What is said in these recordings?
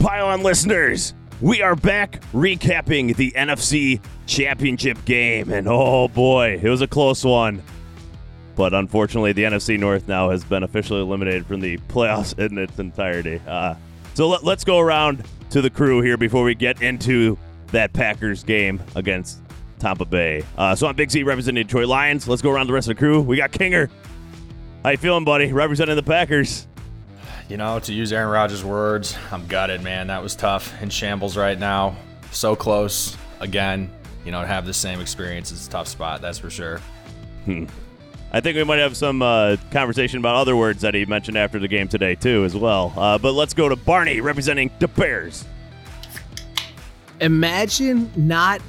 Pile on listeners, we are back recapping the NFC Championship game. And oh boy, it was a close one. But unfortunately, the NFC North now has been officially eliminated from the playoffs in its entirety. Uh, so let, let's go around to the crew here before we get into that Packers game against Tampa Bay. Uh, so I'm Big Z representing Detroit Lions. Let's go around the rest of the crew. We got Kinger. How you feeling, buddy? Representing the Packers. You know, to use Aaron Rodgers' words, I'm gutted, man. That was tough. In shambles right now. So close. Again, you know, to have the same experience is a tough spot, that's for sure. Hmm. I think we might have some uh, conversation about other words that he mentioned after the game today, too, as well. Uh, but let's go to Barney representing the Bears. Imagine not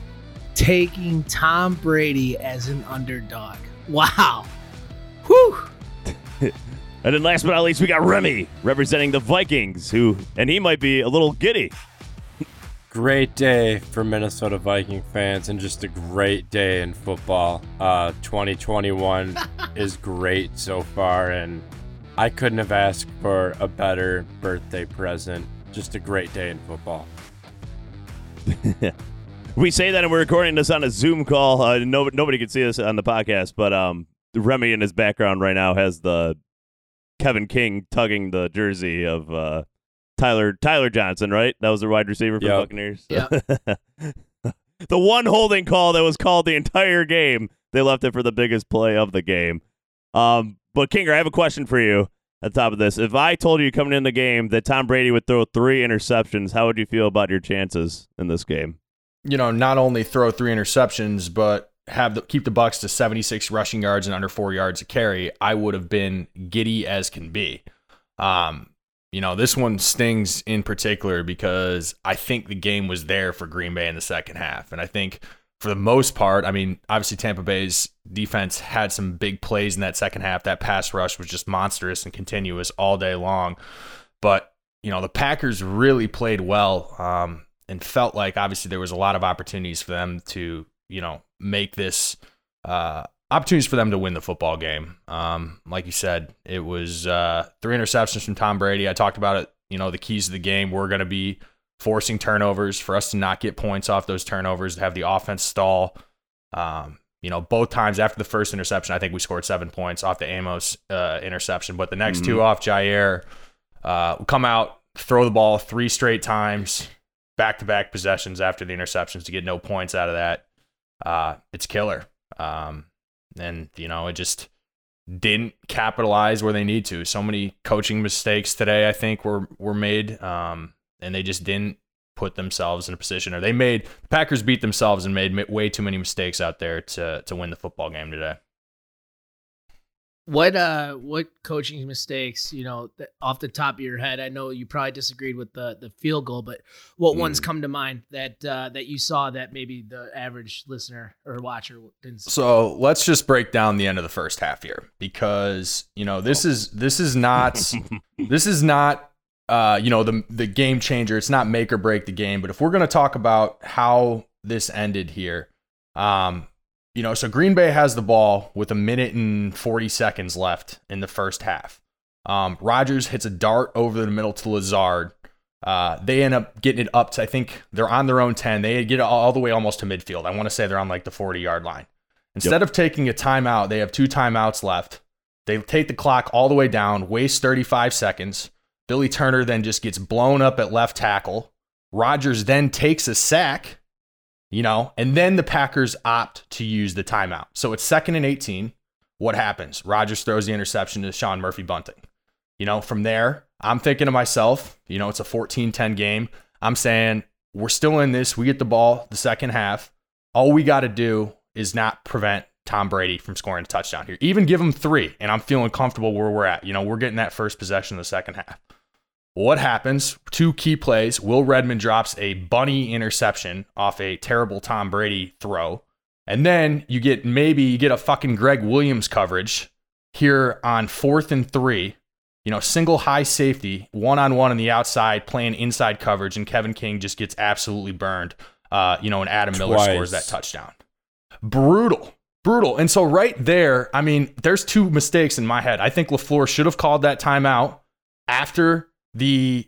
taking Tom Brady as an underdog. Wow. Whew. And then last but not least, we got Remy representing the Vikings, who, and he might be a little giddy. Great day for Minnesota Viking fans and just a great day in football. Uh, 2021 is great so far, and I couldn't have asked for a better birthday present. Just a great day in football. we say that and we're recording this on a Zoom call. Uh, no, nobody can see us on the podcast, but um, Remy in his background right now has the Kevin King tugging the jersey of uh, Tyler Tyler Johnson, right? That was the wide receiver for yep. Buccaneers. Yeah. the one holding call that was called the entire game. They left it for the biggest play of the game. Um, but Kinger, I have a question for you at the top of this. If I told you coming in the game that Tom Brady would throw three interceptions, how would you feel about your chances in this game? You know, not only throw three interceptions, but have the, keep the Bucs to 76 rushing yards and under four yards a carry. I would have been giddy as can be. Um, you know, this one stings in particular because I think the game was there for Green Bay in the second half, and I think for the most part, I mean, obviously Tampa Bay's defense had some big plays in that second half. That pass rush was just monstrous and continuous all day long. But, you know, the Packers really played well um, and felt like obviously there was a lot of opportunities for them to, you know, make this uh, opportunities for them to win the football game. Um, like you said, it was uh, three interceptions from Tom Brady. I talked about it. You know, the keys of the game were going to be forcing turnovers for us to not get points off those turnovers, to have the offense stall. Um, you know, both times after the first interception, I think we scored seven points off the Amos uh, interception, but the next mm-hmm. two off Jair uh, come out, throw the ball three straight times, back to back possessions after the interceptions to get no points out of that. Uh, it's killer. Um, and, you know, it just didn't capitalize where they need to. So many coaching mistakes today, I think, were, were made. Um, and they just didn't put themselves in a position, or they made the Packers beat themselves and made way too many mistakes out there to to win the football game today. What uh what coaching mistakes, you know, off the top of your head? I know you probably disagreed with the the field goal, but what mm. ones come to mind that uh that you saw that maybe the average listener or watcher didn't see? So, let's just break down the end of the first half here because, you know, this oh. is this is not this is not uh, you know, the the game changer. It's not make or break the game, but if we're going to talk about how this ended here, um, you know, so Green Bay has the ball with a minute and 40 seconds left in the first half. Um, Rodgers hits a dart over the middle to Lazard. Uh, they end up getting it up to, I think they're on their own 10. They get it all the way almost to midfield. I want to say they're on like the 40 yard line. Instead yep. of taking a timeout, they have two timeouts left. They take the clock all the way down, waste 35 seconds. Billy Turner then just gets blown up at left tackle. Rodgers then takes a sack, you know, and then the Packers opt to use the timeout. So it's second and 18. What happens? Rodgers throws the interception to Sean Murphy Bunting. You know, from there, I'm thinking to myself, you know, it's a 14 10 game. I'm saying we're still in this. We get the ball the second half. All we got to do is not prevent Tom Brady from scoring a touchdown here. Even give him three, and I'm feeling comfortable where we're at. You know, we're getting that first possession in the second half. What happens? Two key plays. Will Redmond drops a bunny interception off a terrible Tom Brady throw. And then you get maybe you get a fucking Gregg Williams coverage here on fourth and three. You know, single high safety, one on one on the outside, playing inside coverage, and Kevin King just gets absolutely burned. Uh, you know, and Adam Miller scores that touchdown. Brutal. Brutal. And so right there, I mean, there's two mistakes in my head. I think LaFleur should have called that timeout after the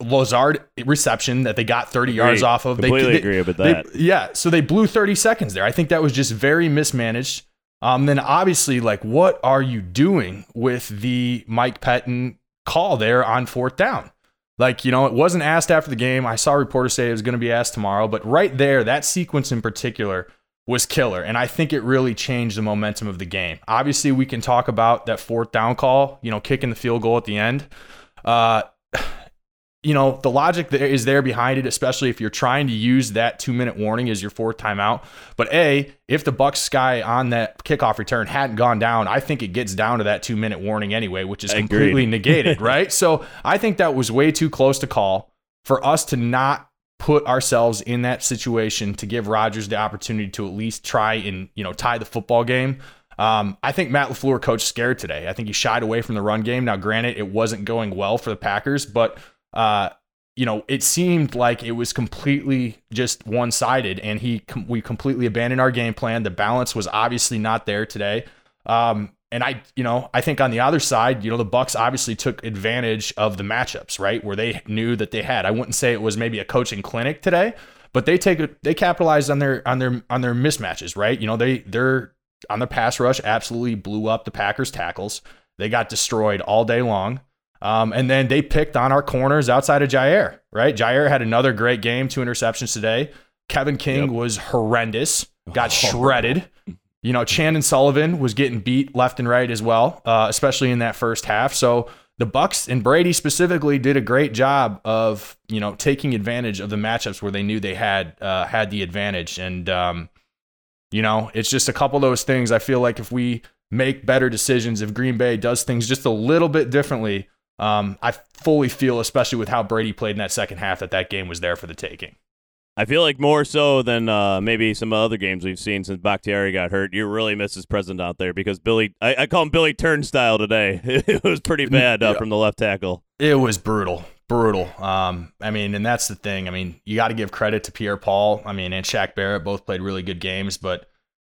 Lazard reception that they got 30 yards off of. Completely they, agree with they- that. yeah, so they blew 30 seconds there. I think that was just very mismanaged. Um, then obviously, like, what are you doing with the Mike Pettine call there on fourth down? Like, you know, it wasn't asked after the game. I saw reporters say it was going to be asked tomorrow, but right there, that sequence in particular was killer. And I think it really changed the momentum of the game. Obviously, we can talk about that fourth down call, you know, kicking the field goal at the end. Uh, you know, the logic there is there behind it, especially if you're trying to use that two minute warning as your fourth timeout. But A, if the Bucs guy on that kickoff return hadn't gone down, I think it gets down to that two minute warning anyway, which is Agreed. completely negated, right? So I think that was way too close to call for us to not put ourselves in that situation to give Rodgers the opportunity to at least try and, you know, tie the football game. Um, I think Matt LaFleur coached scared today. I think he shied away from the run game. Now, granted, it wasn't going well for the Packers, but uh, you know, it seemed like it was completely just one sided, and he com- we completely abandoned our game plan. The balance was obviously not there today. Um, and I, you know, I think on the other side, you know, the Bucs obviously took advantage of the matchups, right, where they knew that they had. I wouldn't say it was maybe a coaching clinic today, but they take they capitalized on their on their on their mismatches, right? You know, they they're on the pass rush absolutely blew up the Packers tackles. They got destroyed all day long. Um, and then they picked on our corners outside of Jair, right? Jair had another great game, two interceptions today. Kevin King Yep. was horrendous, got Oh. shredded. You know, Chandon Sullivan was getting beat left and right as well, uh, especially in that first half. So the Bucs and Brady specifically did a great job of you know taking advantage of the matchups where they knew they had uh, had the advantage. And um, you know, it's just a couple of those things. I feel like if we make better decisions, if Green Bay does things just a little bit differently, um, I fully feel, especially with how Brady played in that second half, that that game was there for the taking. I feel like more so than uh, maybe some other games we've seen since Bakhtiari got hurt. You really miss his presence out there because Billy, I, I call him Billy Turnstile today. it was pretty bad uh, from the left tackle. It was brutal, brutal. Um, I mean, and that's the thing. I mean, you got to give credit to Pierre Paul. I mean, and Shaq Barrett both played really good games, but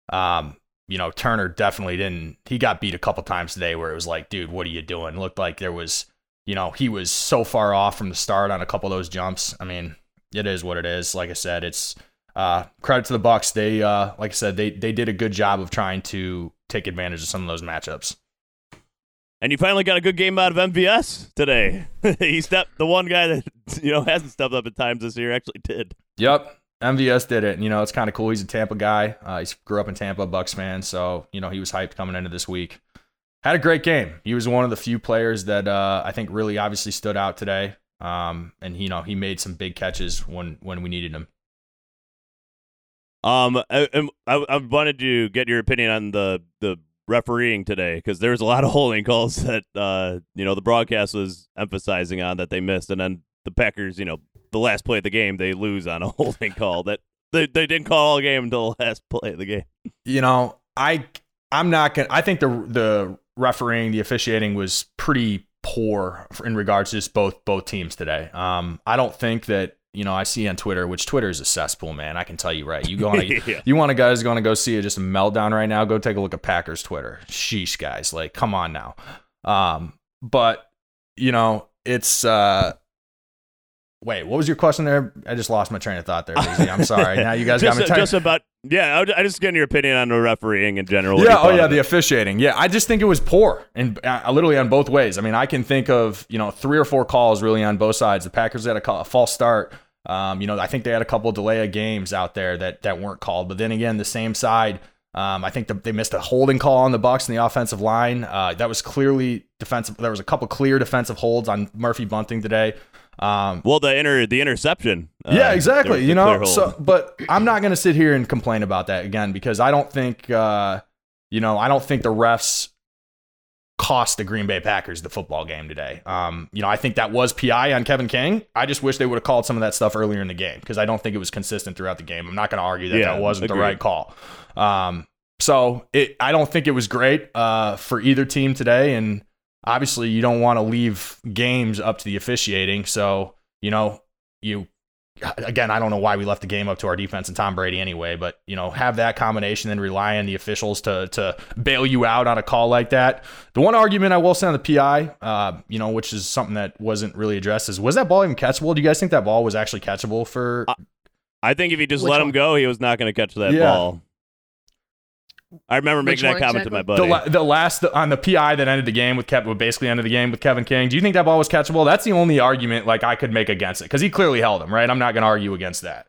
um, you know, Turner definitely didn't. He got beat a couple times today, where it was like, dude, what are you doing? Looked like there was, you know, he was so far off from the start on a couple of those jumps. I mean, it is what it is. Like I said, it's uh, credit to the Bucs. They, uh, like I said, they they did a good job of trying to take advantage of some of those matchups. And you finally got a good game out of MVS today. he stepped the one guy that you know hasn't stepped up at times this year actually did. Yep. MVS did it. And, you know, it's kind of cool. He's a Tampa guy. Uh, he grew up in Tampa, Bucs fan. So, you know, he was hyped coming into this week. Had a great game. He was one of the few players that uh, I think really obviously stood out today. Um, and, you know, he made some big catches when, when we needed him. Um, I, I, I wanted to get your opinion on the the refereeing today because there was a lot of holding calls that uh you know the broadcast was emphasizing on that they missed, and then the Packers, you know, the last play of the game they lose on a holding call that they they didn't call all game until the last play of the game. You know, I I'm not gonna. I think the the refereeing, the officiating was pretty poor in regards to just both both teams today. Um, I don't think that you know I see on Twitter, which Twitter is a cesspool, man. I can tell you right. You go on, Yeah. you want a guy who's going to go see a, just a meltdown right now? Go take a look at Packers Twitter. Sheesh, guys, like come on now. Um, but you know it's. uh Wait, what was your question there? I just lost my train of thought there. Daisy. I'm sorry. Now you guys got me. tired. just about yeah. I, I just getting your opinion on the refereeing in general. Yeah. Oh, yeah. The officiating. Yeah. I just think it was poor and uh, literally on both ways. I mean, I can think of you know three or four calls really on both sides. The Packers had a, call, a false start. Um, you know, I think they had a couple delay of games out there that that weren't called. But then again, the same side. Um, I think the, they missed a holding call on the Bucs in the offensive line. Uh, that was clearly defensive. There was a couple clear defensive holds on Murphy Bunting today. Um, well, the inter the interception. uh, yeah, exactly. You know, so but I'm not going to sit here and complain about that again because I don't think, uh, you know, I don't think the refs cost the Green Bay Packers the football game today. Um, you know, I think that was PI on Kevin King. I just wish they would have called some of that stuff earlier in the game because I don't think it was consistent throughout the game. I'm not going to argue that Yeah, that wasn't the right call. Um, so it, I don't think it was great uh, for either team today, and obviously you don't want to leave games up to the officiating. So you know, you again, I don't know why we left the game up to our defense and Tom Brady anyway, but you know, have that combination and rely on the officials to to bail you out on a call like that. The one argument I will say on the PI, uh, you know, which is something that wasn't really addressed, is was that ball even catchable? Do you guys think that ball was actually catchable for? I think if he just Which let him go, he was not going to catch that Yeah. ball. I remember making that comment exactly? to my The, buddy. la- the last on the PI that ended the game with Kevin, basically ended the game with Kevin King. Do you think that ball was catchable? That's the only argument like I could make against it because he clearly held him, right? I'm not going to argue against that.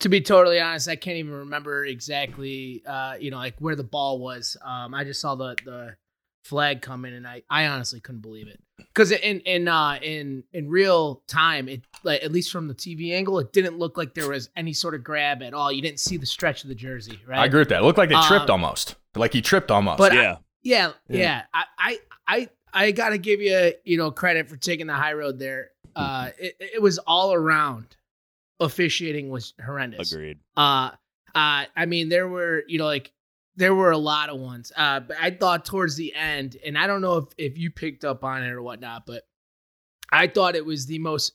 to be totally honest, I can't even remember exactly, uh, you know, like where the ball was. Um, I just saw the the flag come in, and I, I honestly couldn't believe it because in in uh, in in real time, it like at least from the TV angle, it didn't look like there was any sort of grab at all. You didn't see the stretch of the jersey, right? I agree with that. It looked like they tripped Um, almost, like he tripped almost. But I- yeah. Yeah, Yeah. yeah. I, I, I, I gotta give you, you know, credit for taking the high road there. Uh, it, it was all around. Officiating was horrendous. Agreed. Uh, uh, I mean, there were, you know, like there were a lot of ones. Uh, but I thought towards the end, and I don't know if if you picked up on it or whatnot, but I thought it was the most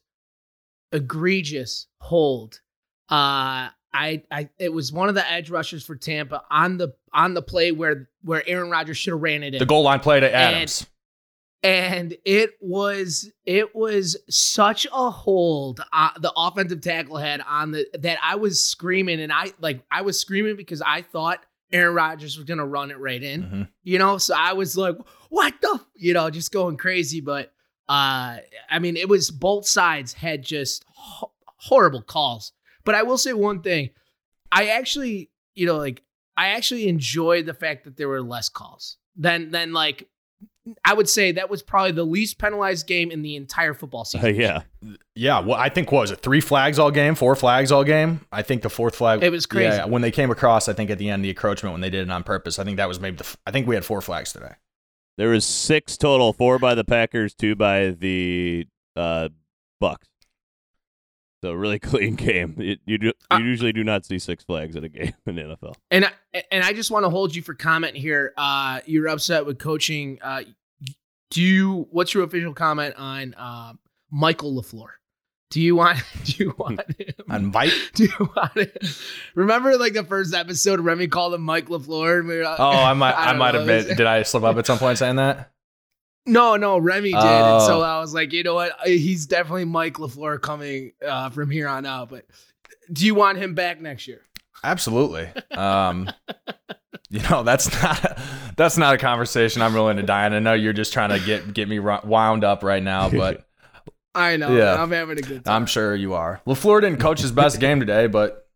egregious hold. Uh, I, I, it was one of the edge rushers for Tampa on the on the play where where Aaron Rodgers should have ran it in the goal line play to Adams. and it was it was such a hold uh, the offensive tackle had on the that I was screaming and I like I was screaming because I thought Aaron Rodgers was gonna run it right in, Mhm. you know. So I was like, "What the?" You know, just going crazy. But uh, I mean, it was both sides had just ho- horrible calls. But I will say one thing: I actually, you know, like I actually enjoyed the fact that there were less calls than than like I would say that was probably the least penalized game in the entire football season. yeah. Yeah, well, I think what was it? Three flags all game, four flags all game. I think the fourth flag. It was crazy. Yeah, when they came across, I think at the end the encroachment when they did it on purpose. I think that was maybe the. I think we had four flags today. There was six total, four by the Packers, two by the uh, Bucs. So really clean game. It, you do, you Uh, usually do not see six flags in a game in the NFL. And I, and I just want to hold you for comment here. Uh, you're upset with coaching. Uh, do you? What's your official comment on uh, Michael Lafleur? Do you want? Do you want him? On Vite. do you want it? Remember, like the first episode, Remy called him Mike Lafleur. And we were, Oh, I might. I, don't might have been. Did I slip up at some point saying that? No, no, Remy did. And so Oh. I was like, you know what? He's definitely Mike LaFleur coming uh, from here on out. But do you want him back next year? Absolutely. Um, you know, that's not that's not a conversation I'm willing to die on. I know you're just trying to get get me wound up right now, but I know. Yeah. I'm having a good time. I'm sure you are. Lafleur didn't coach his best game today, but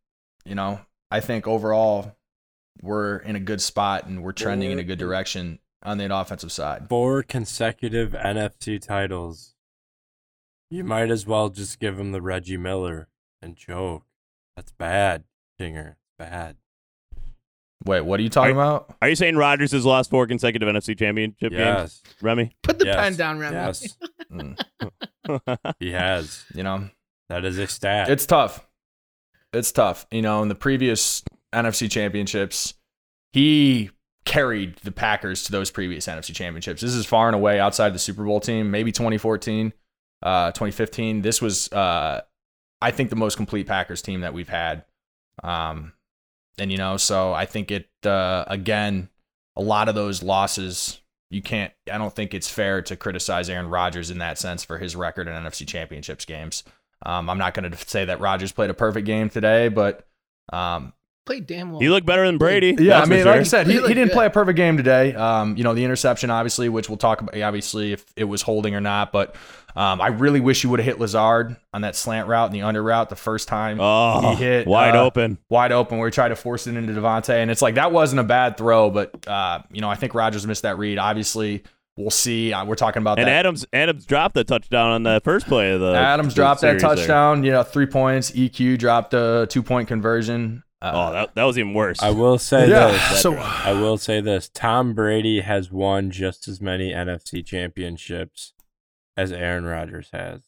you know, I think overall we're in a good spot and we're trending in a good direction on the offensive side. Four consecutive NFC titles. You might as well just give him the Reggie Miller and joke. That's bad, Kinger. Bad. Wait, what are you talking about? Are you saying Rodgers has lost four consecutive NFC championship games, Yes. Remy? Put the yes, pen down, Remy. Yes, Mm, he has. you know, That is a stat. It's tough. It's tough. You know, in the previous NFC championships, he carried the Packers to those previous NFC championships. This is far and away outside the Super Bowl team, maybe 2014, uh, 2015. This was, uh, I think, the most complete Packers team that we've had. Um, and, you know, so I think it, uh, again, a lot of those losses, you can't, I don't think it's fair to criticize Aaron Rodgers in that sense for his record in NFC championships games. Um, I'm not going to say that Rodgers played a perfect game today, but um, Played damn well. He looked better than Brady. yeah, I mean, sure. like I said, he, He he didn't good. play a perfect game today. Um, you know, the interception, obviously, which we'll talk about, obviously, if it was holding or not. But um, I really wish you would have hit Lazard on that slant route and the under route the first time oh, he hit wide uh, open. wide open where he tried to force it into Davante. And it's like, that wasn't a bad throw, but, uh, you know, I think Rodgers missed that read. Obviously, we'll see. Uh, we're talking about And that. Adams Adams dropped the touchdown on the first play of the Adams dropped that series there. touchdown. You know, three points. EQ dropped a two point conversion. Uh, Oh, that, that was even worse. I will say yeah. this. So I will say this. Tom Brady has won just as many NFC championships as Aaron Rodgers has.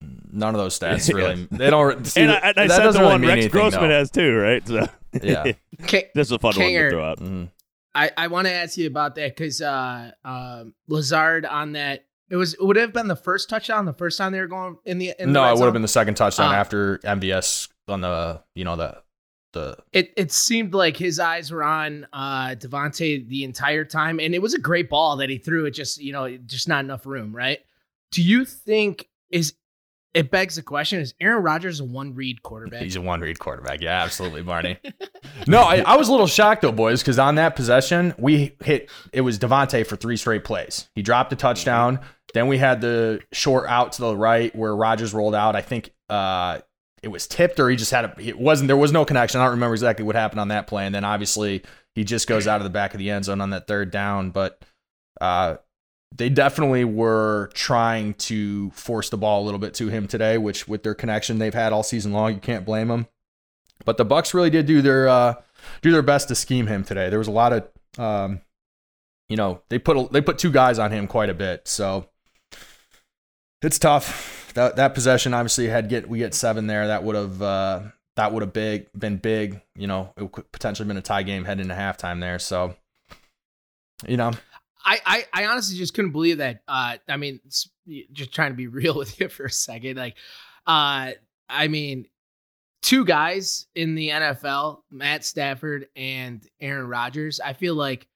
none of those stats really. They don't. see, and I, and I that said doesn't the really one mean Rex anything, Grossman no. has too, right? So Yeah. K- this is a fun one Kinger. to throw out. Mhm. I, I want to ask you about that because uh, um, Lazard on that It was it would have been the first touchdown the first time they were going in the in no, the red it would zone? have been the second touchdown Uh, after MVS on the you know the the it it seemed like his eyes were on uh Davante the entire time and it was a great ball that he threw it just you know just not enough room right do you think is it begs the question is Aaron Rodgers a one read quarterback He's a one read quarterback. Yeah, absolutely, Barney. no, I, I was a little shocked though, boys, because on that possession, we hit it was Davante for three straight plays. He dropped a touchdown. Then we had the short out to the right where Rodgers rolled out. I think uh, it was tipped or he just had a it wasn't there was no connection. I don't remember exactly what happened on that play. And then obviously he just goes out of the back of the end zone on that third down. But uh they definitely were trying to force the ball a little bit to him today, which with their connection they've had all season long, you can't blame them. But the Bucs really did do their uh, do their best to scheme him today. There was a lot of, um, you know, they put a, they put two guys on him quite a bit, so it's tough. That that possession obviously had get we get seven there. That would have uh, that would have big been big. You know, it could potentially been a tie game heading into halftime there. So, you know, I, I I honestly just couldn't believe that. Uh, I mean, just trying to be real with you for a second. Like, uh, I mean, two guys in the NFL, Matt Stafford and Aaron Rodgers. I feel like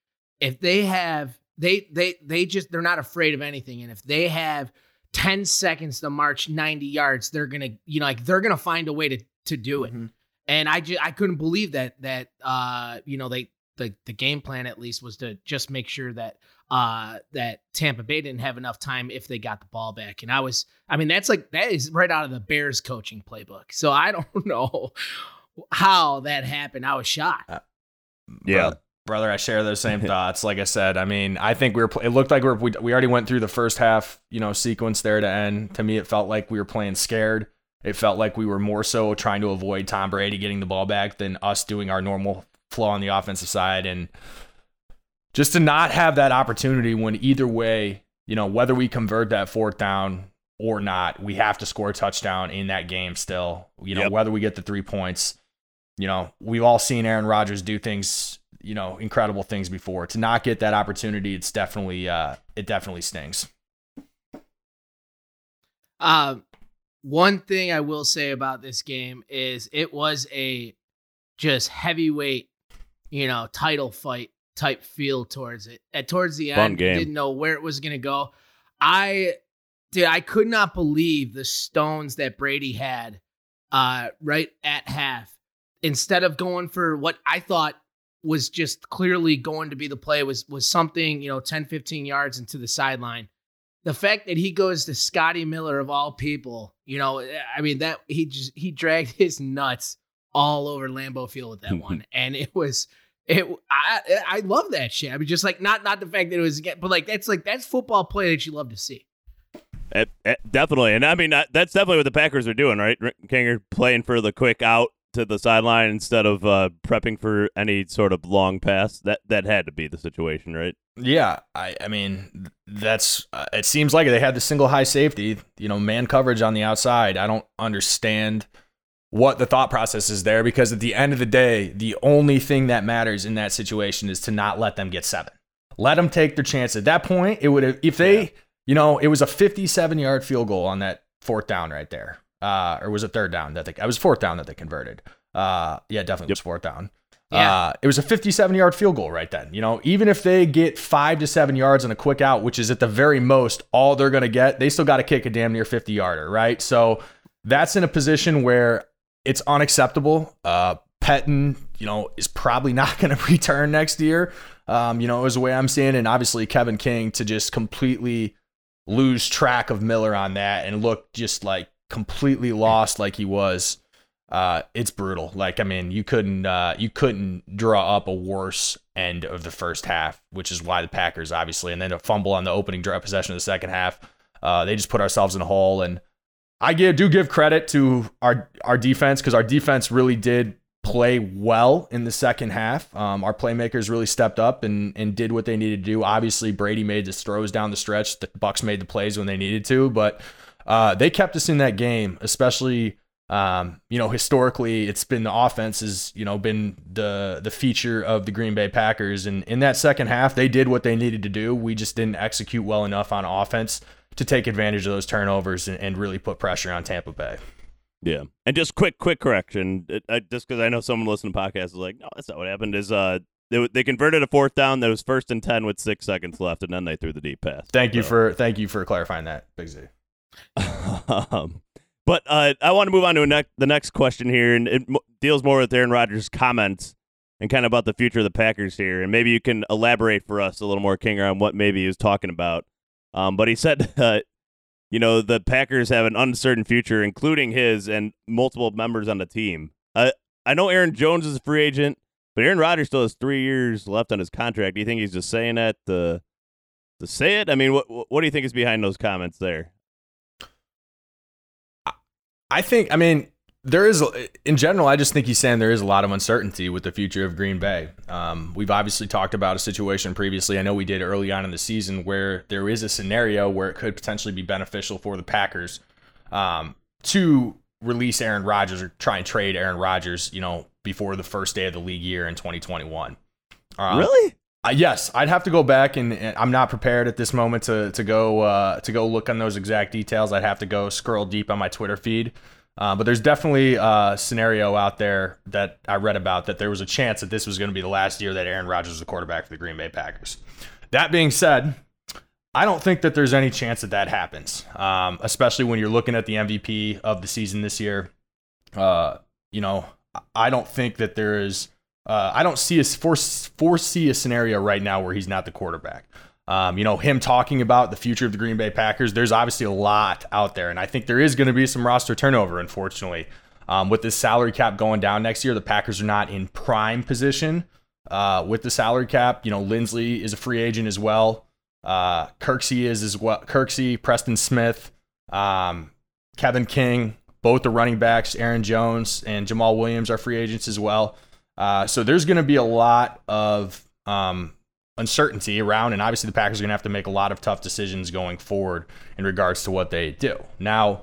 if they have they they they just they're not afraid of anything, and if they have ten seconds to march ninety yards, they're gonna you know like they're gonna find a way to to do it. And I just I couldn't believe that that uh you know they the the game plan at least was to just make sure that uh that Tampa Bay didn't have enough time if they got the ball back. And I was I mean that's like that is right out of the Bears coaching playbook. So I don't know how that happened. I was shocked. Yeah. Bro- brother, I share those same thoughts. Like I said, I mean, I think we were. It looked like we were, we we already went through the first half, you know, sequence there to end. To me, it felt like we were playing scared. It felt like we were more so trying to avoid Tom Brady getting the ball back than us doing our normal flow on the offensive side, and just to not have that opportunity when either way, you know, whether we convert that fourth down or not, we have to score a touchdown in that game still. You know, Yep. whether we get the three points you know, we've all seen Aaron Rodgers do things, you know, incredible things before. To not get that opportunity, it's definitely uh it definitely stings. Uh, one thing I will say about this game is it was a just heavyweight, you know, title fight type feel towards it. At towards the Fun end, game. didn't know where it was gonna go. I did. I could not believe the stones that Brady had uh, right at half. Instead of going for what I thought was just clearly going to be the play was was something you know 10 15 yards into the sideline the fact that he goes to Scotty Miller of all people, you know, I mean that he just he dragged his nuts all over Lambeau Field with that one, and it was it. I I love that shit. I mean, just like not not the fact that it was, but like that's like that's football play that you love to see. Eh, eh, definitely, and I mean that's definitely what the Packers are doing, right? Rick Kanger playing for the quick out to the sideline instead of uh, prepping for any sort of long pass. That that had to be the situation, right? Yeah, I I mean that's uh, it seems like they had the single high safety, you know, man coverage on the outside. I don't understand what the thought process is there because at the end of the day, the only thing that matters in that situation is to not let them get seven. Let them take their chance. At that point, it would have if they, you know, it was a 57 yard field goal on that fourth down right there. Uh, or was it third down that they? It was fourth down that they converted. Uh, yeah, definitely was fourth down. Yeah. Uh, it was a 57 yard field goal right then. You know, even if they get five to seven yards on a quick out, which is at the very most all they're going to get, they still got to kick a damn near 50 yarder, right? So that's in a position where it's unacceptable. Uh, Pettine, you know, is probably not going to return next year. Um, you know, is the way I'm seeing, it. and obviously Kevin King to just completely lose track of Miller on that and look just like completely lost like he was uh, it's brutal. Like I mean, you couldn't uh, you couldn't draw up a worse end of the first half, which is why the Packers obviously, and then a fumble on the opening drive possession of the second half. Uh, they just put ourselves in a hole, and I give, do give credit to our our defense because our defense really did play well in the second half. Um, our playmakers really stepped up and and did what they needed to do. Obviously, Brady made the throws down the stretch. The Bucs made the plays when they needed to, but uh, they kept us in that game, especially Um, you know, historically, it's been the offense has you know been the the feature of the Green Bay Packers, and in that second half, they did what they needed to do. We just didn't execute well enough on offense to take advantage of those turnovers and, and really put pressure on Tampa Bay. Yeah, and just quick, quick correction. It, I, just because I know someone listening to podcasts is like, no, that's not what happened. Is uh, they, they converted a fourth down that was first and ten with six seconds left, and then they threw the deep pass. Thank you for thank you for clarifying that, Big Z. um, but uh, I want to move on to ne- the next question here, and it m- deals more with Aaron Rodgers' comments and kind of about the future of the Packers here. And maybe you can elaborate for us a little more, Kinger, on what maybe he was talking about. Um, but he said, uh, you know, the Packers have an uncertain future, including his and multiple members on the team. Uh, I know Aaron Jones is a free agent, but Aaron Rodgers still has three years left on his contract. Do you think he's just saying that to, to say it? I mean, what what do you think is behind those comments there? I think, I mean, there is, in general, I just think he's saying there is a lot of uncertainty with the future of Green Bay. Um, we've obviously talked about a situation previously. I know we did early on in the season where there is a scenario where it could potentially be beneficial for the Packers um, to release Aaron Rodgers or try and trade Aaron Rodgers, you know, before the first day of the league year in 2021. Um, really? Uh, yes, I'd have to go back, and, and, I'm not prepared at this moment to to go uh, to go look on those exact details. I'd have to go scroll deep on my Twitter feed. Uh, but there's definitely a scenario out there that I read about that there was a chance that this was going to be the last year that Aaron Rodgers was the quarterback for the Green Bay Packers. That being said, I don't think that there's any chance that that happens, um, especially when you're looking at the MVP of the season this year. Uh, you know, I don't think that there is uh, I don't see a foresee a scenario right now where he's not the quarterback. Um, you know, him talking about the future of the Green Bay Packers. There's obviously a lot out there, and I think there is going to be some roster turnover. Unfortunately, um, with this salary cap going down next year, the Packers are not in prime position uh, with the salary cap. You know, Linsley is a free agent as well. Uh, Kirksey is as well. Kirksey, Preston Smith, um, Kevin King, both the running backs. Aaron Jones and Jamaal Williams are free agents as well. Uh, so there's going to be a lot of um, uncertainty around, and obviously the Packers are going to have to make a lot of tough decisions going forward in regards to what they do. Now,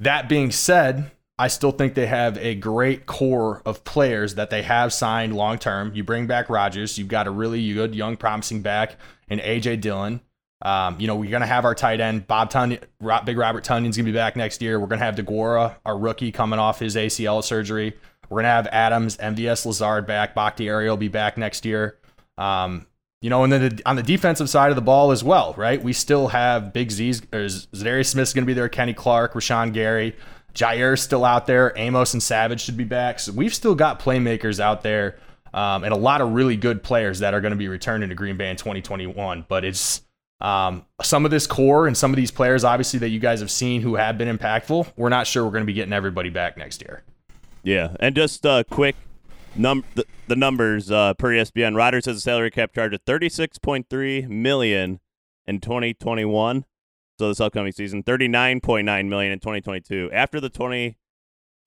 that being said, I still think they have a great core of players that they have signed long term. You bring back Rodgers, you've got a really good young promising back in AJ Dillon. Um, you know, we're going to have our tight end, Bob Tonyan, Big Robert Tonyan's going to be back next year. We're going to have Deguara, our rookie, coming off his ACL surgery. We're gonna have Adams, MVS Lazard back. Bakhtiari will be back next year. Um, you know, and then the, on the defensive side of the ball as well, right? We still have Big Z's, or Za'Darius going to be there, Kenny Clark, Rashan Gary, Jair's still out there, Amos and Savage should be back. So we've still got playmakers out there, um, and a lot of really good players that are going to be returning to Green Bay in 2021. But it's um, some of this core and some of these players, obviously, that you guys have seen who have been impactful. We're not sure we're going to be getting everybody back next year. Yeah, and just uh, quick num the, the numbers uh, per ESPN. Rodgers has a salary cap charge of thirty six point three million in twenty twenty one. So this upcoming season, thirty nine point nine million in twenty twenty two. After the twenty,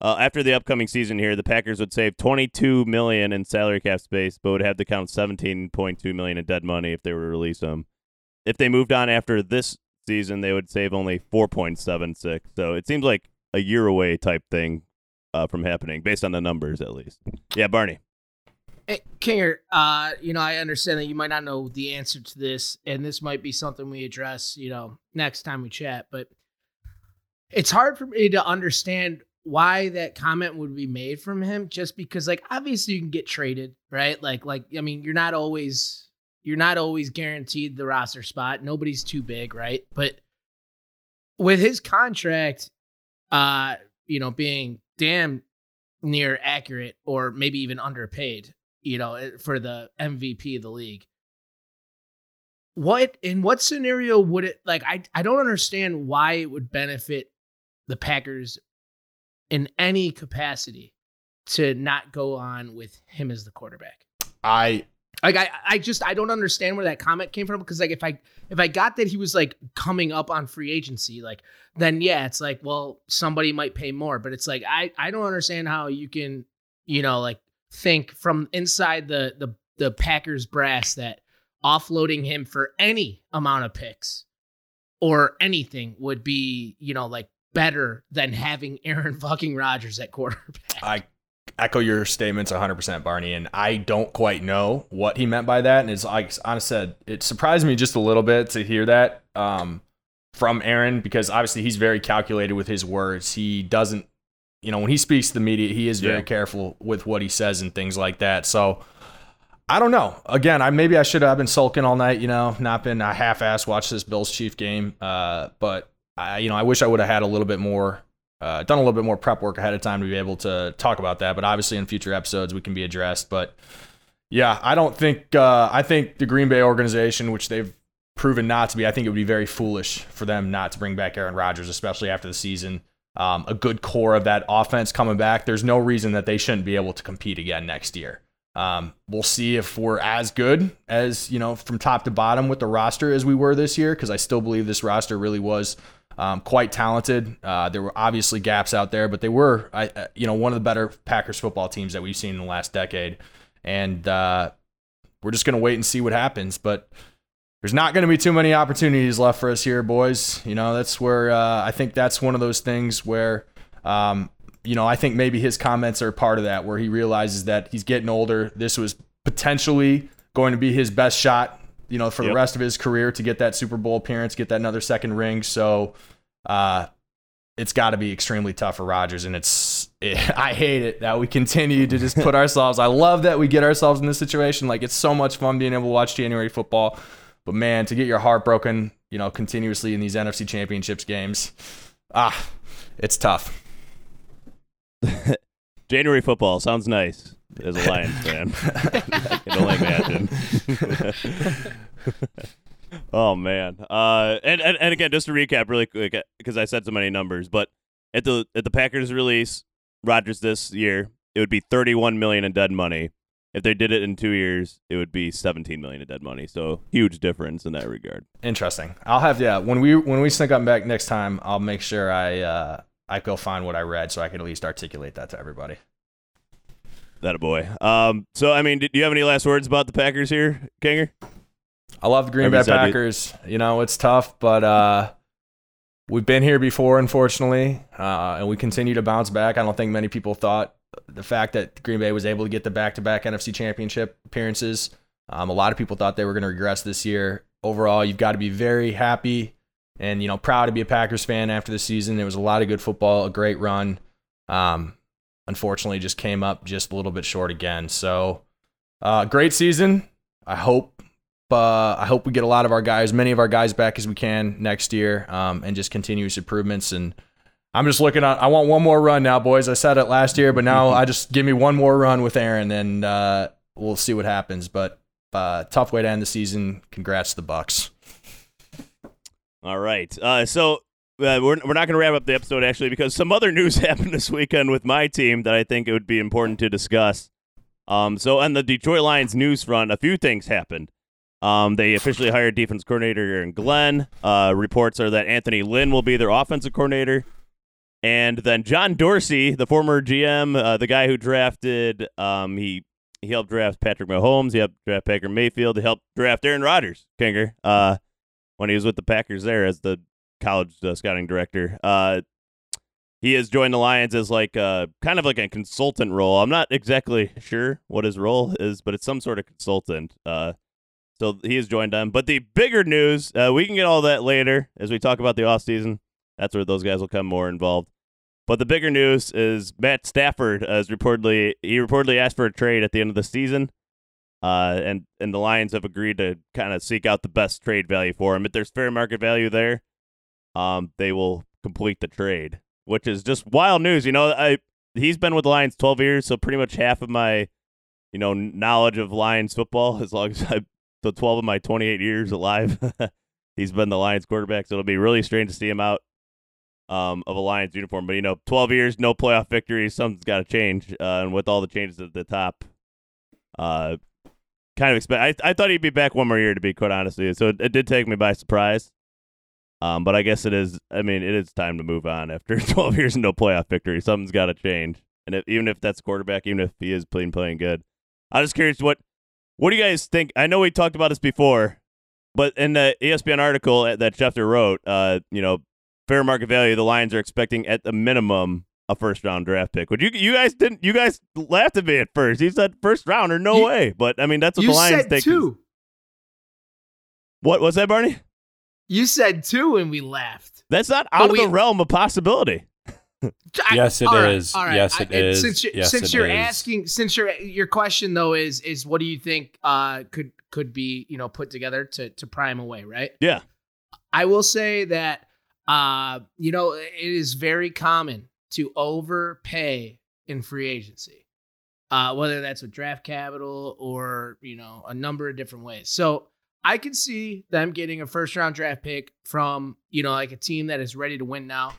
uh, after the upcoming season here, the Packers would save twenty two million in salary cap space, but would have to count seventeen point two million in dead money if they were to release him. If they moved on after this season, they would save only four point seven six. So it seems like a year away type thing uh, from happening, based on the numbers at least. Yeah, Barney. Hey, Kinger, uh, you know, I understand that you might not know the answer to this, and this might be something we address, you know, next time we chat. But it's hard for me to understand why that comment would be made from him, just because, like, obviously you can get traded, right? Like, like I mean, you're not always you're not always guaranteed the roster spot. Nobody's too big, right? But with his contract, uh, you know, being damn near accurate or maybe even underpaid, you know, eh, for the MVP of the league. What in what scenario would it like I I don't understand why it would benefit the Packers in any capacity to not go on with him as the quarterback. I like I I just I don't understand where that comment came from because like if I if I got that he was like coming up on free agency like then yeah it's like well somebody might pay more but it's like I I don't understand how you can you know like think from inside the the the Packers brass that offloading him for any amount of picks or anything would be you know like better than having Aaron fucking Rodgers at quarterback. I echo your statements 100%, Barney, and I don't quite know what he meant by that. And it's like I said, it surprised me just a little bit to hear that um, from Aaron because obviously he's very calculated with his words. He doesn't, you know, when he speaks to the media, he is very Yeah. careful with what he says and things like that. So. I don't know. Again, I maybe I should have been sulking all night, you know, not been a half-ass watch this Bills Chief game. Uh, but I, you know, I wish I would have had a little bit more uh, done a little bit more prep work ahead of time to be able to talk about that. But obviously, in future episodes, we can be addressed. But yeah, I don't think uh, I think the Green Bay organization, which they've proven not to be, I think it would be very foolish for them not to bring back Aaron Rodgers, especially after the season. Um, a good core of that offense coming back. There's no reason that they shouldn't be able to compete again next year. Um, we'll see if we're as good as you know from top to bottom with the roster as we were this year, because I still believe this roster really was um, quite talented. Uh, there were obviously gaps out there, but they were, I, uh, you know, one of the better Packers football teams that we've seen in the last decade. And uh, we're just going to wait and see what happens. But there's not going to be too many opportunities left for us here, boys. You know, that's where uh, I think that's one of those things where, um, you know, I think maybe his comments are part of that, where he realizes that he's getting older. This was potentially going to be his best shot you know, for the rest of his career to get that Super Bowl appearance, get that another second ring. So, uh, it's got to be extremely tough for Rodgers, and it's I hate it that we continue to just put ourselves. I love that we get ourselves in this situation. Like it's so much fun being able to watch January football, but man, to get your heart broken, you know, continuously in these NFC Championships games, ah, it's tough. January football sounds nice as a Lions fan. I can only imagine. oh man. Uh, and, and and again, just to recap really quick, because I said so many numbers, but at the at the Packers release Rodgers this year, it would be 31 million in dead money. If they did it in two years, it would be 17 million in dead money. So huge difference in that regard. Interesting. I'll have yeah. When we when we sync up back next time, I'll make sure I uh, I go find what I read so I can at least articulate that to everybody. That a boy. Um. So I mean, do you have any last words about the Packers here, Kinger? I love the Green Bay. Packers. You know, it's tough, but uh, we've been here before, unfortunately, uh, and we continue to bounce back. I don't think many people thought the fact that Green Bay was able to get the back-to-back NFC Championship appearances. Um, a lot of people thought they were going to regress this year. Overall, you've got to be very happy and you know proud to be a Packers fan after the season. There was a lot of good football, a great run. Um, unfortunately, just came up just a little bit short again. So, uh, great season. I hope uh, I hope we get a lot of our guys, many of our guys back as we can next year, um, and just continuous improvements. And I'm just looking at. I want one more run now, boys. I said it last year, but now I just give me one more run with Aaron, and uh, we'll see what happens. But uh, tough way to end the season. Congrats to the Bucs. All right. Uh, so uh, we're, we're not going to wrap up the episode actually because some other news happened this weekend with my team that I think it would be important to discuss. Um, so on the Detroit Lions news front, a few things happened. Um, they officially hired defense coordinator Aaron Glenn. Uh, reports are that Anthony Lynn will be their offensive coordinator. And then John Dorsey, the former GM, uh, the guy who drafted, um, he he helped draft Patrick Mahomes. He helped draft Baker Mayfield. He helped draft Aaron Rodgers, Kinger. Uh, when he was with the Packers there as the college uh, scouting director. Uh, he has joined the Lions as like uh, kind of like a consultant role. I'm not exactly sure what his role is, but it's some sort of consultant. Uh, so he has joined them. But the bigger news, uh, we can get all that later as we talk about the offseason. That's where those guys will come more involved. But the bigger news is Matt Stafford has reportedly he reportedly asked for a trade at the end of the season. Uh, and and the Lions have agreed to kind of seek out the best trade value for him. If there's fair market value there, um, they will complete the trade, which is just wild news. You know, I he's been with the Lions 12 years, so pretty much half of my, you know, knowledge of Lions football, as long as I the 12 of my 28 years alive, he's been the Lions quarterback. So it'll be really strange to see him out um, of a Lions uniform. But you know, 12 years, no playoff victories, something's got to change. Uh, and with all the changes at the top, uh, kind of expect. I I thought he'd be back one more year to be quite honest with you. So it, it did take me by surprise. Um, but I guess it is. I mean, it is time to move on after 12 years and no playoff victory. Something's got to change. And if, even if that's quarterback, even if he is playing playing good, I'm just curious what what do you guys think? I know we talked about this before, but in the ESPN article that Schefter wrote, uh, you know, fair market value, the Lions are expecting at the minimum a first round draft pick. Would you you guys didn't you guys laughed at me at first? He said first rounder, no You- way. But I mean that's what the Lions two. What was that, Barney? You said two, and we laughed. That's not But out of we- the realm of possibility. I- Yes, it all right, is. all right. Yes, I- it and is. Since you're, Yes, since it you're is. asking, since your your question though is is what do you think uh could could be you know put together to to prime away, right? Yeah. I will say that uh you know it is very common to overpay in free agency, uh whether that's with draft capital or you know a number of different ways. So I can see them getting a first round draft pick from you know like a team that is ready to win now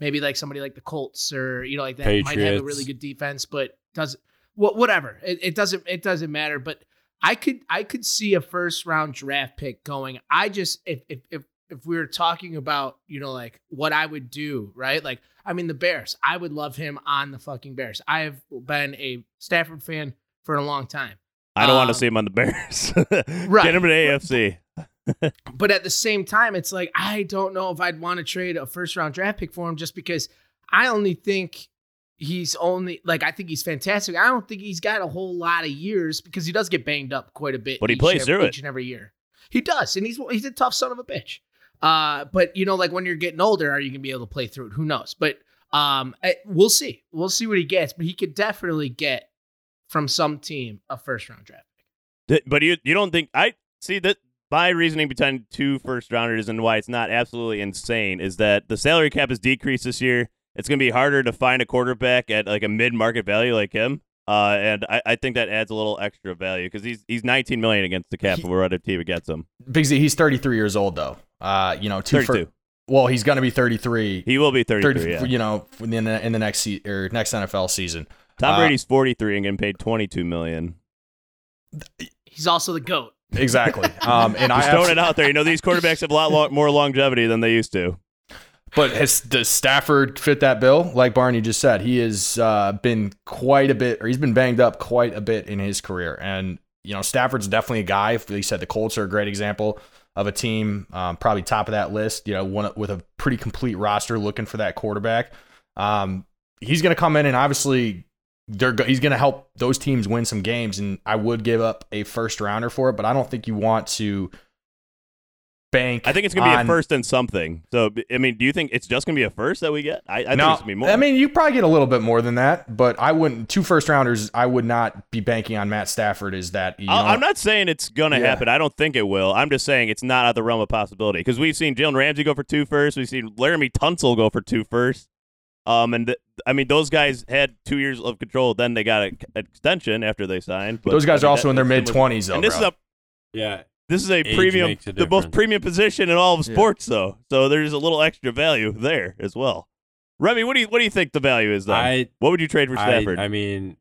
maybe like somebody like the Colts or you know like that might have a really good defense, but doesn't whatever. It, it doesn't it doesn't matter. But I could I could see a first round draft pick going. I just if if if if we were talking about you know like what I would do right like I mean the Bears I would love him on the fucking Bears. I have been a Stafford fan for a long time. I don't want Um, to see him on the Bears. Right. Get him in the AFC. But at the same time, it's like I don't know if I'd want to trade a first round draft pick for him just because I only think he's only like I think he's fantastic. I don't think he's got a whole lot of years because he does get banged up quite a bit. But he plays and- through it. each and every year. He does, and he's he's a tough son of a bitch. Uh, but you know, like when you're getting older, are you gonna be able to play through it? Who knows? But um, we'll see. We'll see what he gets. But he could definitely get from some team a first round draft pick. But you you don't think I see that my reasoning behind two first rounders and why it's not absolutely insane is that the salary cap is decreased this year. It's going to be harder to find a quarterback at like a mid market value like him. Uh, and I, I think that adds a little extra value because he's he's 19 million against the cap He- if we're other team gets him. Big Z, he's 33 years old though. Uh, you know, two fir- well, he's gonna be 33. He will be 33. 30 yeah. you know, in the, in the next se- or next NFL season. Tom uh, Brady's 43 and getting paid 22 million. He's also the goat. Exactly. Um, and I Just throwing it out there. You know, these quarterbacks have a lot lo- more longevity than they used to. But has does Stafford fit that bill? Like Barney just said, he has uh, been quite a bit, or he's been banged up quite a bit in his career. And you know, Stafford's definitely a guy. Like you said, the Colts are a great example of a team, um, probably top of that list. You know, one with a pretty complete roster, looking for that quarterback. Um, he's going to come in and obviously they're go- he's going to help those teams win some games. And I would give up a first rounder for it, but I don't think you want to bank. I think it's going to be a first and something. So, I mean, do you think it's just going to be a first that we get? I, I think it's going to be more. I mean, you probably get a little bit more than that, but I wouldn't. Two first rounders, I would not be banking on Matt Stafford. Is that you know, I- I'm not saying it's going to Yeah. happen. I don't think it will. I'm just saying it's not out of the realm of possibility because we've seen Jalen Ramsey go for two firsts. We've seen Laremy Tunsil go for two firsts. Um, and th- I mean, those guys had two years of control. Then they got a, an extension after they signed. But those guys I are also that- in their mid twenties, though. And this bro. is a Yeah. this is a Age premium, a the most premium position in all of Yeah. sports, though. So there's a little extra value there as well. Remy, what do you what do you think the value is? Then I what would you trade for I, Stafford? I mean,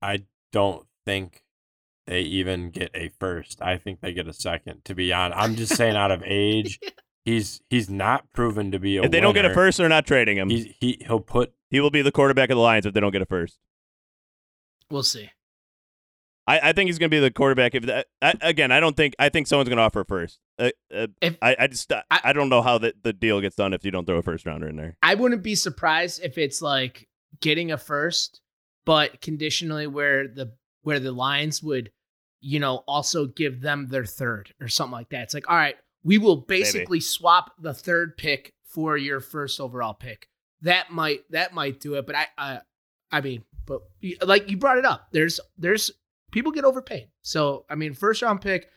I don't think they even get a first. I think they get a second. To be honest, I'm just saying out of age, he's he's not proven to be a. if they don't get a first, they're not trading him. he's, he he'll put he will be the quarterback of the Lions if they don't get a first. We'll see. I, I think he's going to be the quarterback. If that, I, again, I don't think I think someone's going to offer a first. Uh, uh, If- I, I just I, I don't know how the, the deal gets done if you don't throw a first rounder in there. I wouldn't be surprised if it's like getting a first, but conditionally where the where the Lions would, you know, also give them their third or something like that. It's like, all right, we will basically swap the third pick for your first overall pick. That might that might do it, but I uh, I mean, but like you brought it up, there's there's people get overpaid. So I mean, first round pick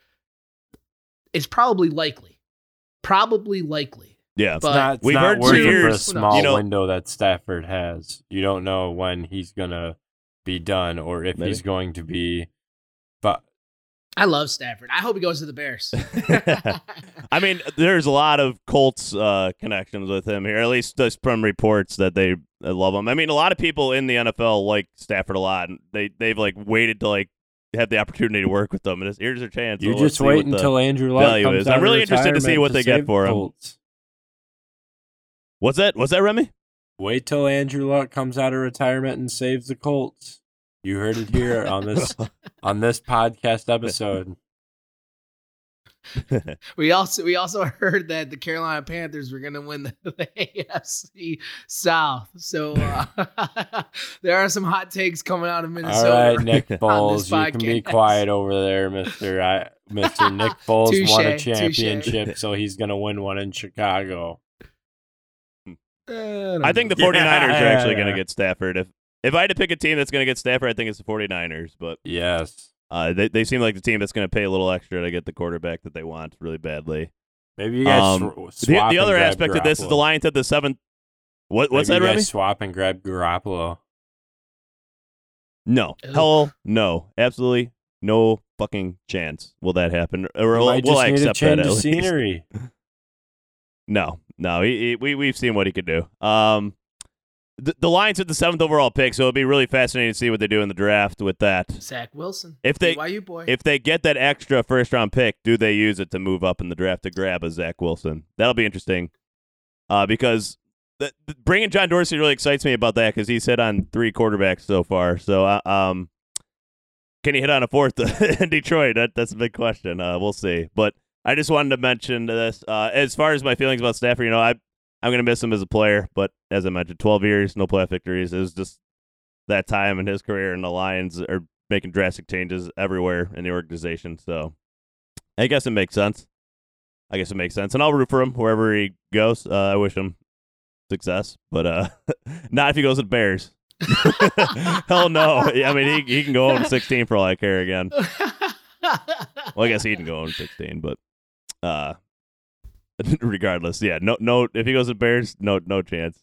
is probably likely, probably likely. Yeah, But- it's not, it's We've not heard working two for a small you know- window that Stafford has. You don't know when he's gonna be done or if Maybe. he's going to be. But I love Stafford. I hope he goes to the Bears. I mean, there's a lot of Colts uh, connections with him here. At least just from reports that they, they love him. I mean, a lot of people in the NFL like Stafford a lot. and They they've like waited to like have the opportunity to work with them, and it's, here's their chance. you So just see wait until Andrew Luck value comes is. out I'm of really interested to see retirement what they get for the him. Colts. What's that? What's that, Remy? Wait till Andrew Luck comes out of retirement and saves the Colts. You heard it here on this on this podcast episode. we also we also heard that the Carolina Panthers were going to win the, the AFC South. So uh, there are some hot takes coming out of Minnesota. All right, Nick on this Foles, you can be quiet over there, Mister. I, Mister Nick Foles won a Touche, touche. championship, so he's gonna win one in Chicago. Uh, I think the Yeah, 49ers are actually going yeah. to get Stafford. If if I had to pick a team that's going to get Stafford, I think it's the 49ers. But Yes, uh, they, they seem like the team that's going to pay a little extra to get the quarterback that they want really badly. maybe you guys Um, sw- The, swap the and other grab aspect of this is the Lions at the seventh. What, what's maybe that, you Remy? guys swap and grab Garoppolo. No. Ugh. Hell no. Absolutely no fucking chance will that happen. Or will, might will I need a accept that change at of least? scenery. No, no. He, he, we we've seen what he could do. Um, the, the Lions at the seventh overall pick, so it'll be really fascinating to see what they do in the draft with that. Zach Wilson. If they- BYU boy. If they get that extra first round pick, do they use it to move up in the draft to grab a Zach Wilson? That'll be interesting. Uh, because the, the- bringing John Dorsey really excites me about that because he's hit on three quarterbacks so far. So, uh, um, can he hit on a fourth in Detroit? That, that's a big question. Uh, we'll see. But I just wanted to mention this. Uh, as far as my feelings about Stafford, you know, I I'm gonna miss him as a player, but as I mentioned, 12 years, no playoff victories. It was just that time in his career, and the Lions are making drastic changes everywhere in the organization. So I guess it makes sense. I guess it makes sense, and I'll root for him wherever he goes. Uh, I wish him success, but uh, not if he goes to the Bears. Hell no. I mean, he he can go 0 16 for all I care again. Well, I guess he can go 0 16, but uh, regardless, yeah, no, no. If he goes to Bears, no, no chance.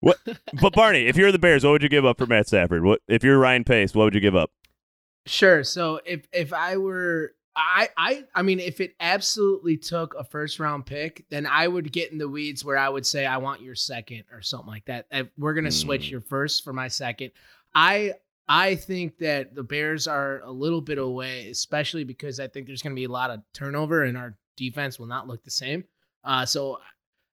What? But Barney, if you're the Bears, what would you give up for Matt Stafford? What if you're Ryan Pace? What would you give up? Sure. So if if I were I I I mean if it absolutely took a first round pick, then I would get in the weeds where I would say I want your second or something like that. We're gonna switch Mm. your first for my second. I I think that the Bears are a little bit away, especially because I think there's gonna be a lot of turnover and our defense will not look the same. Uh so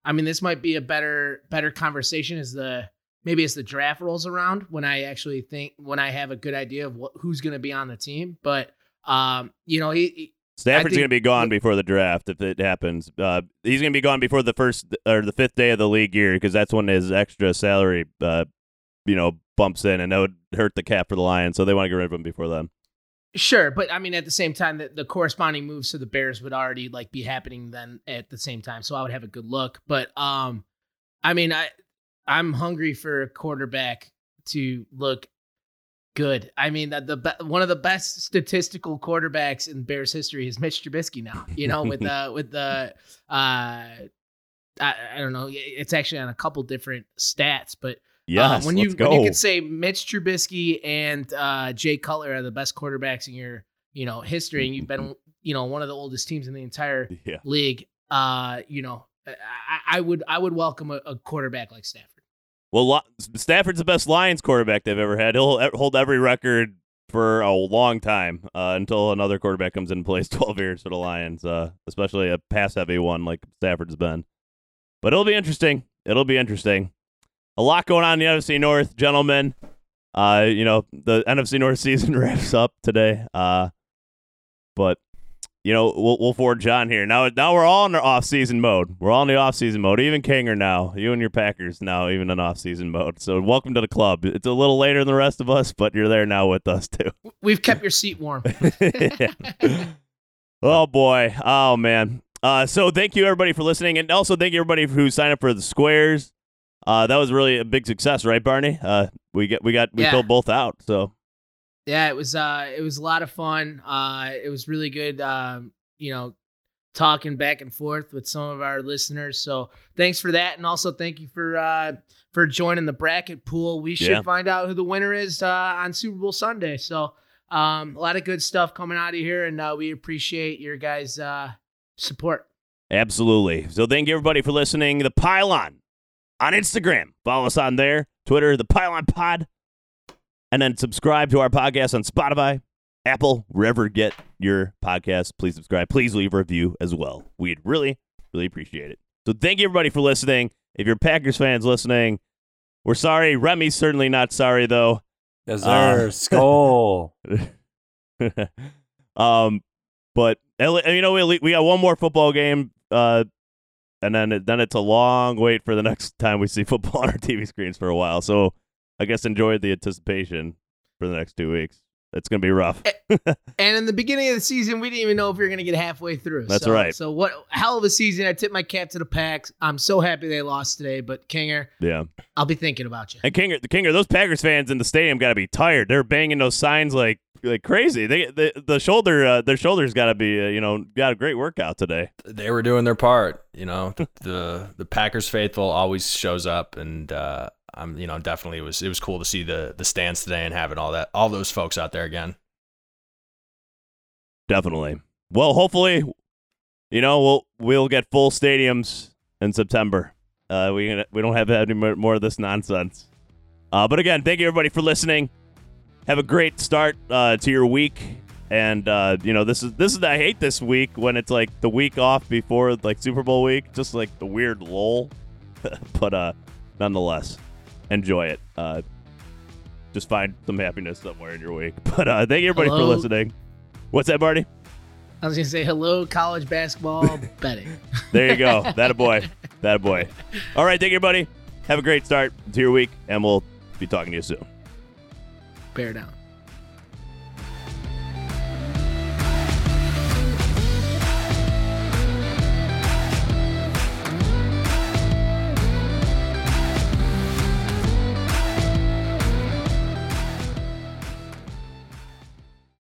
I mean this might be a better better conversation as the maybe as the draft rolls around when I actually think when I have a good idea of what who's going to be on the team. But um, you know, he, he Stafford's going to be gone before the draft if it happens. Uh, he's going to be gone before the first or the fifth day of the league year because that's when his extra salary, uh, you know, bumps in, and that would hurt the cap for the Lions. So they want to get rid of him before then. Sure, but I mean at the same time that the corresponding moves to the Bears would already like be happening then at the same time, so I would have a good look. But um, I mean I I'm hungry for a quarterback to look good. I mean that the one of the best statistical quarterbacks in Bears history is Mitch Trubisky now. You know with the with the uh. I, I don't know. It's actually on a couple different stats, but Yes, Uh, when you when you could say Mitch Trubisky and uh, Jay Cutler are the best quarterbacks in your you know history, and you've been you know one of the oldest teams in the entire yeah. league. Uh, you know, I, I would I would welcome a, a quarterback like Stafford. Well, Lo- Stafford's the best Lions quarterback they've ever had. He'll hold every record for a long time uh, until another quarterback comes in and plays 12 years for the Lions, uh, especially a pass heavy one like Stafford's been. But it'll be interesting. It'll be interesting. A lot going on in the NFC North, gentlemen. Uh, you know, the NFC North season wraps up today. Uh, but you know, we'll, we'll forward John here. Now, now we're all in the off-season mode. We're all in the off-season mode. Even Kinger now, you and your Packers now, even in off-season mode. So welcome to the club. It's a little later than the rest of us, but you're there now with us too. We've kept your seat warm. oh boy. Oh man. Uh, so thank you everybody for listening, and also thank you everybody who signed up for the squares. Uh, that was really a big success, right, Barney? Uh, we get we got we Yeah. filled both out. So Yeah, it was uh it was a lot of fun. Uh it was really good um, you know, talking back and forth with some of our listeners. So thanks for that. And also thank you for uh for joining the bracket pool. We should Yeah. find out who the winner is uh on Super Bowl Sunday. So um a lot of good stuff coming out of here and uh we appreciate your guys uh support. Absolutely. So thank you everybody for listening. The Pile On on Instagram. Follow us on there. Twitter, the Pile On Pod. And then subscribe to our podcast on Spotify, Apple, wherever you get your podcast. Please subscribe. Please leave a review as well. We'd really, really appreciate it. So thank you everybody for listening. If you're Packers fans listening, we're sorry. Remy's certainly not sorry though. Yes, Uh. Skull. um, but you know, we we got one more football game, uh, and then it, then it's a long wait for the next time we see football on our TV screens for a while. So I guess enjoy the anticipation for the next two weeks. It's gonna be rough. and in the beginning of the season, we didn't even know if we were gonna get halfway through. That's so, right. So what hell of a season! I tip my cap to the Packs. I'm so happy they lost today. But Kinger, yeah, I'll be thinking about you. And Kinger, the Kinger, those Packers fans in the stadium got to be tired. They're banging those signs like like crazy. They the, the shoulder uh, their shoulders got to be uh, you know got a great workout today. They were doing their part. You know, the the Packers faithful always shows up, and uh, I'm you know definitely it was it was cool to see the the stands today and having all that all those folks out there again. Definitely. Well, hopefully, you know we'll we'll get full stadiums in September. Uh, we we don't have any more of this nonsense. Uh, but again, thank you everybody for listening. Have a great start uh, to your week. And uh, you know this is this is I hate this week when it's like the week off before like Super Bowl week, just like the weird lull. but uh, nonetheless, enjoy it. Uh, just find some happiness somewhere in your week. But uh, thank you everybody Hello? for listening. What's that, Barty? I was gonna say hello, college basketball betting. There you go. that a boy. That a boy. All right, thank you, everybody. Have a great start to your week, and we'll be talking to you soon. Bear down.